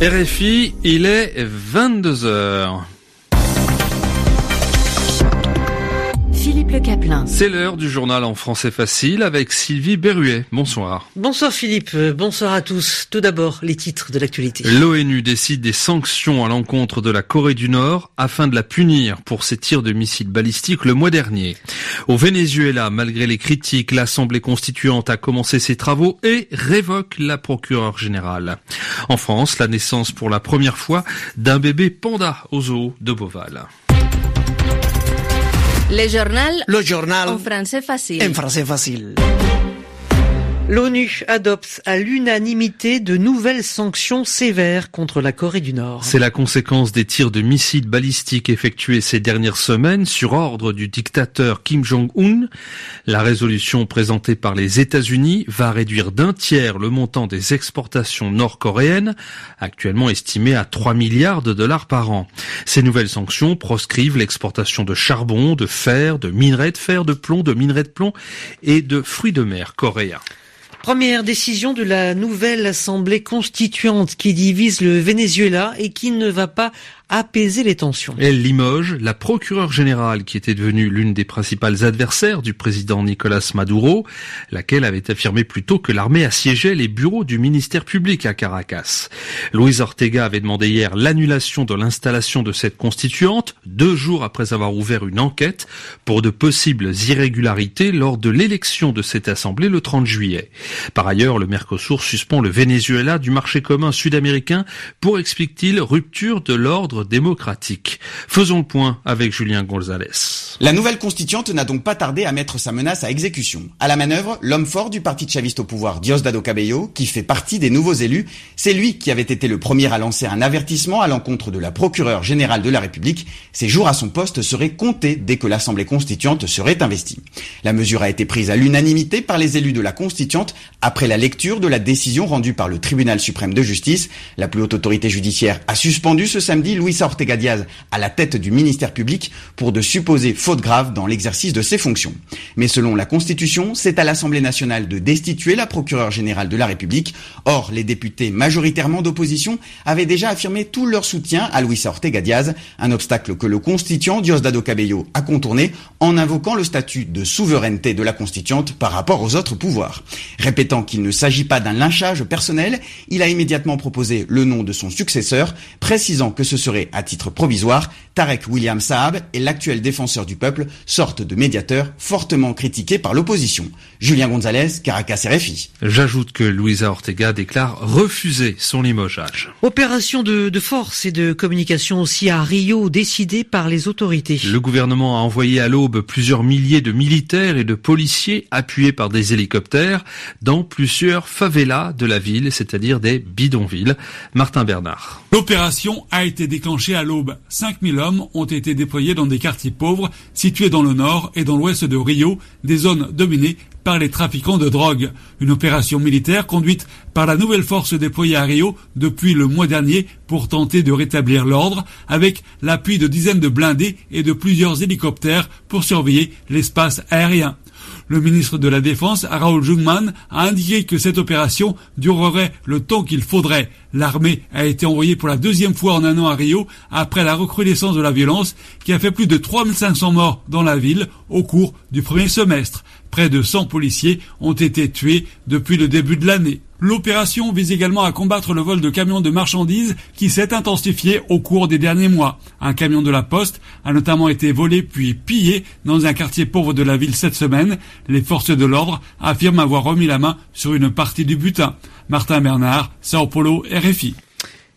RFI, il est 22 Caplin. C'est l'heure du journal en français facile avec Sylvie Berruet. Bonsoir. Bonsoir Philippe, euh, bonsoir à tous. Tout d'abord, les titres de l'actualité. L'ONU décide des sanctions à l'encontre de la Corée du Nord afin de la punir pour ses tirs de missiles balistiques le mois dernier. Au Venezuela, malgré les critiques, l'Assemblée constituante a commencé ses travaux et révoque la procureure générale. En France, la naissance pour la première fois d'un bébé panda au zoo de Beauval. Le journal Le journal en français facile. en français facile. L'ONU adopte à l'unanimité de nouvelles sanctions sévères contre la Corée du Nord. C'est la conséquence des tirs de missiles balistiques effectués ces dernières semaines sur ordre du dictateur Kim Jong-un. La résolution présentée par les États-Unis va réduire d'un tiers le montant des exportations nord-coréennes, actuellement estimé à 3 milliards de dollars par an. Ces nouvelles sanctions proscrivent l'exportation de charbon, de fer, de minerais de fer, de plomb, de minerais de plomb et de fruits de mer coréens. Première décision de la nouvelle Assemblée constituante qui divise le Venezuela et qui ne va pas apaiser les tensions. Elle limoge la procureure générale qui était devenue l'une des principales adversaires du président Nicolas Maduro, laquelle avait affirmé plus tôt que l'armée assiégeait les bureaux du ministère public à Caracas. Luis Ortega avait demandé hier l'annulation de l'installation de cette constituante, deux jours après avoir ouvert une enquête pour de possibles irrégularités lors de l'élection de cette assemblée le 30 juillet. Par ailleurs, le Mercosur suspend le Venezuela du marché commun sud-américain pour, explique-t-il, rupture de l'ordre démocratique. Faisons le point avec Julien Gonzalez. La nouvelle constituante n'a donc pas tardé à mettre sa menace à exécution. À la manœuvre, l'homme fort du parti chaviste au pouvoir, Diosdado Cabello, qui fait partie des nouveaux élus, c'est lui qui avait été le premier à lancer un avertissement à l'encontre de la procureure générale de la République. Ses jours à son poste seraient comptés dès que l'Assemblée constituante serait investie. La mesure a été prise à l'unanimité par les élus de la constituante après la lecture de la décision rendue par le Tribunal suprême de justice. La plus haute autorité judiciaire a suspendu ce samedi Luisa Ortega Diaz à la tête du ministère public pour de supposées fautes graves dans l'exercice de ses fonctions. Mais selon la Constitution, c'est à l'Assemblée nationale de destituer la procureure générale de la République. Or, les députés majoritairement d'opposition avaient déjà affirmé tout leur soutien à Luisa Ortega Diaz, un obstacle que le constituant Diosdado Cabello a contourné en invoquant le statut de souveraineté de la constituante par rapport aux autres pouvoirs. Répétant qu'il ne s'agit pas d'un lynchage personnel, il a immédiatement proposé le nom de son successeur, précisant que ce serait à titre provisoire Tarek William Saab et l'actuel défenseur du peuple, sorte de médiateur fortement critiqué par l'opposition. Julien Gonzalez, Caracas RFI. J'ajoute que Luisa Ortega déclare refuser son limogeage. Opération de, de force et de communication aussi à Rio décidée par les autorités. Le gouvernement a envoyé à l'aube plusieurs milliers de militaires et de policiers appuyés par des hélicoptères dans plusieurs favelas de la ville, c'est-à-dire des bidonvilles. Martin Bernard. L'opération a été déclenchée à l'aube. 5000 hommes ont été déployés dans des quartiers pauvres situés dans le nord et dans l'ouest de Rio, des zones dominées par les trafiquants de drogue. Une opération militaire conduite par la nouvelle force déployée à Rio depuis le mois dernier pour tenter de rétablir l'ordre avec l'appui de dizaines de blindés et de plusieurs hélicoptères pour surveiller l'espace aérien. Le ministre de la Défense, Raoul Jungmann, a indiqué que cette opération durerait le temps qu'il faudrait. L'armée a été envoyée pour la deuxième fois en un an à Rio après la recrudescence de la violence qui a fait plus de 3500 morts dans la ville au cours du premier semestre. Près de 100 policiers ont été tués depuis le début de l'année. L'opération vise également à combattre le vol de camions de marchandises qui s'est intensifié au cours des derniers mois. Un camion de la Poste a notamment été volé puis pillé dans un quartier pauvre de la ville cette semaine. Les forces de l'ordre affirment avoir remis la main sur une partie du butin. Martin Bernard, Sao Paulo, RFI.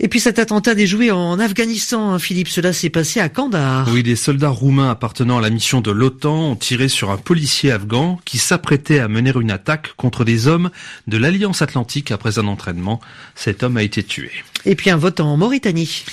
Et puis cet attentat déjoué en Afghanistan, hein, Philippe, cela s'est passé à Kandahar. Oui, des soldats roumains appartenant à la mission de l'OTAN ont tiré sur un policier afghan qui s'apprêtait à mener une attaque contre des hommes de l'Alliance Atlantique après un entraînement. Cet homme a été tué. Et puis un vote en Mauritanie.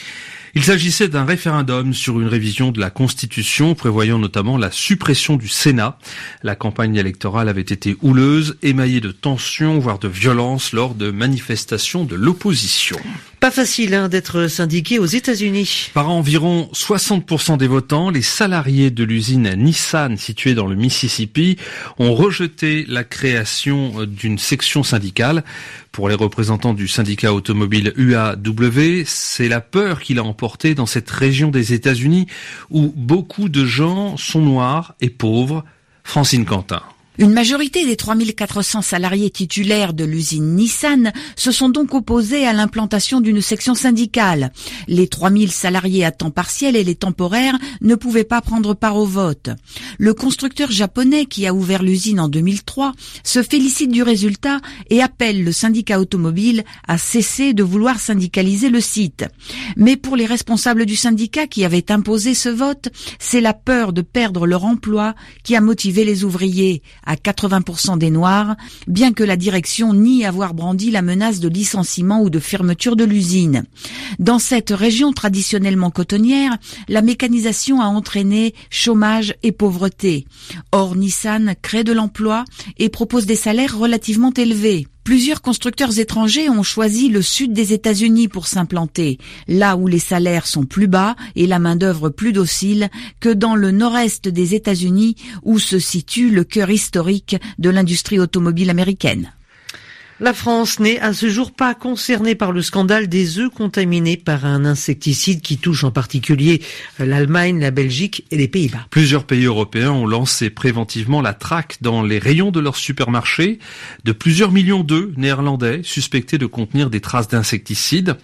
Il s'agissait d'un référendum sur une révision de la Constitution prévoyant notamment la suppression du Sénat. La campagne électorale avait été houleuse, émaillée de tensions, voire de violences lors de manifestations de l'opposition. Pas facile hein, d'être syndiqué aux États-Unis. Par environ 60% des votants, les salariés de l'usine Nissan située dans le Mississippi ont rejeté la création d'une section syndicale. Pour les représentants du syndicat automobile UAW, c'est la peur qui l'a emporté dans cette région des États-Unis où beaucoup de gens sont noirs et pauvres. Francine Quentin. Une majorité des 3400 salariés titulaires de l'usine Nissan se sont donc opposés à l'implantation d'une section syndicale. Les 3000 salariés à temps partiel et les temporaires ne pouvaient pas prendre part au vote. Le constructeur japonais qui a ouvert l'usine en 2003 se félicite du résultat et appelle le syndicat automobile à cesser de vouloir syndicaliser le site. Mais pour les responsables du syndicat qui avaient imposé ce vote, c'est la peur de perdre leur emploi qui a motivé les ouvriers à 80% des Noirs, bien que la direction nie avoir brandi la menace de licenciement ou de fermeture de l'usine. Dans cette région traditionnellement cotonnière, la mécanisation a entraîné chômage et pauvreté. Or, Nissan crée de l'emploi et propose des salaires relativement élevés. Plusieurs constructeurs étrangers ont choisi le sud des États-Unis pour s'implanter, là où les salaires sont plus bas et la main-d'œuvre plus docile que dans le nord-est des États-Unis où se situe le cœur historique de l'industrie automobile américaine. La France n'est à ce jour pas concernée par le scandale des œufs contaminés par un insecticide qui touche en particulier l'Allemagne, la Belgique et les Pays-Bas. Plusieurs pays européens ont lancé préventivement la traque dans les rayons de leurs supermarchés de plusieurs millions d'œufs néerlandais suspectés de contenir des traces d'insecticides.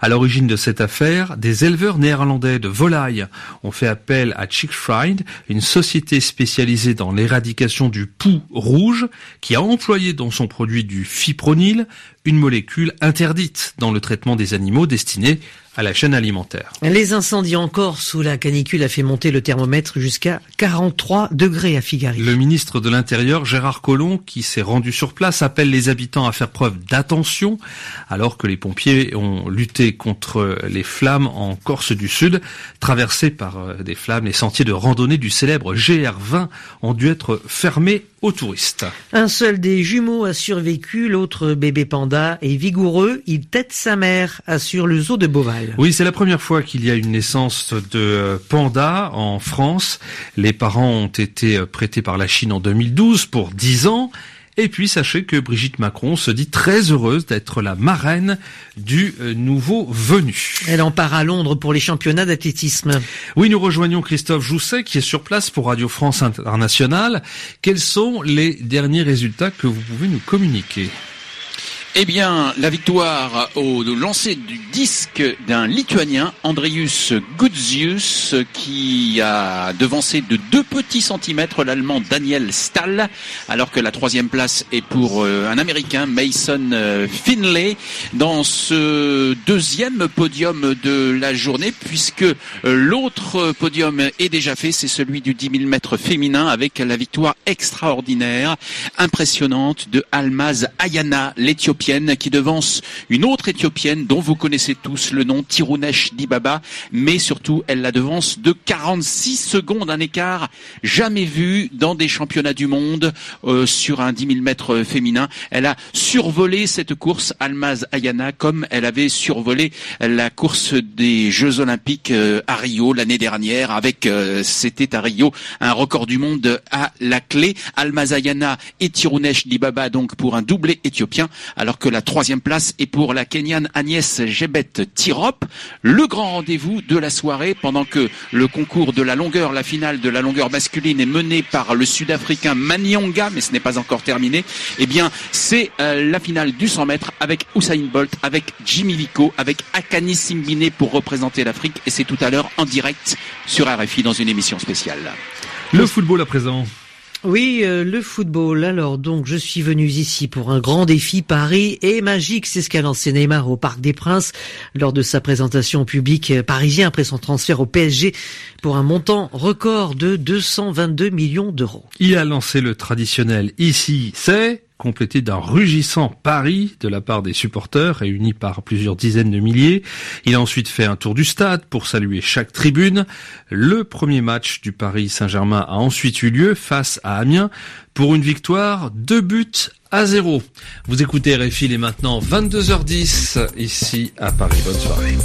À l'origine de cette affaire, des éleveurs néerlandais de volailles ont fait appel à Chickfried, une société spécialisée dans l'éradication du poux rouge, qui a employé dans son produit du fipronil, une molécule interdite dans le traitement des animaux destinés à la chaîne alimentaire. Les incendies encore sous la canicule a fait monter le thermomètre jusqu'à 43 degrés à Figari. Le ministre de l'Intérieur, Gérard Collomb, qui s'est rendu sur place, appelle les habitants à faire preuve d'attention alors que les pompiers ont lutté contre les flammes en Corse du Sud. Traversés par euh, des flammes, les sentiers de randonnée du célèbre GR20 ont dû être fermés aux touristes. Un seul des jumeaux a survécu, l'autre bébé panda est vigoureux, il tête sa mère, assure le zoo de Beauval. Oui, c'est la première fois qu'il y a une naissance de panda en France. Les parents ont été prêtés par la Chine en 2012 pour 10 ans. Et puis sachez que Brigitte Macron se dit très heureuse d'être la marraine du nouveau venu. Elle en part à Londres pour les championnats d'athlétisme. Oui, nous rejoignons Christophe Jousset qui est sur place pour Radio France Internationale. Quels sont les derniers résultats que vous pouvez nous communiquer? Eh bien, la victoire au lancer du disque d'un Lituanien, Andrius Gudzius, qui a devancé de deux petits centimètres l'Allemand Daniel Stahl, alors que la troisième place est pour un Américain, Mason Finlay, dans ce deuxième podium de la journée, puisque l'autre podium est déjà fait, c'est celui du 10 000 mètres féminin, avec la victoire extraordinaire, impressionnante de Almaz Ayana, qui devance une autre éthiopienne dont vous connaissez tous le nom, Tirunesh Dibaba, mais surtout elle la devance de 46 secondes, un écart jamais vu dans des championnats du monde euh, sur un 10 000 mètres féminin. Elle a survolé cette course, Almaz Ayana, comme elle avait survolé la course des Jeux Olympiques euh, à Rio l'année dernière, avec, euh, c'était à Rio, un record du monde à la clé. Almaz Ayana et Tirunesh Dibaba donc pour un doublé éthiopien, alors que la troisième place est pour la Kenyane Agnès Jebet Tirop. Le grand rendez-vous de la soirée pendant que le concours de la longueur, la finale de la longueur masculine est menée par le Sud-Africain Manyonga, mais ce n'est pas encore terminé. Eh bien, c'est euh, la finale du 100 mètres avec Usain Bolt, avec Jimmy Vico, avec Akani Simbine pour représenter l'Afrique. Et c'est tout à l'heure en direct sur RFI dans une émission spéciale. Le football à présent. Oui, euh, le football. Alors donc, je suis venu ici pour un grand défi. Paris est magique, c'est ce qu'a lancé Neymar au Parc des Princes lors de sa présentation au public parisien après son transfert au PSG pour un montant record de 222 millions d'euros. Il a lancé le traditionnel ici, c'est complété d'un rugissant pari de la part des supporters réunis par plusieurs dizaines de milliers. Il a ensuite fait un tour du stade pour saluer chaque tribune. Le premier match du Paris Saint-Germain a ensuite eu lieu face à Amiens pour une victoire, deux buts à zéro. Vous écoutez RFI, il est maintenant 22h10 ici à Paris. Bonne soirée.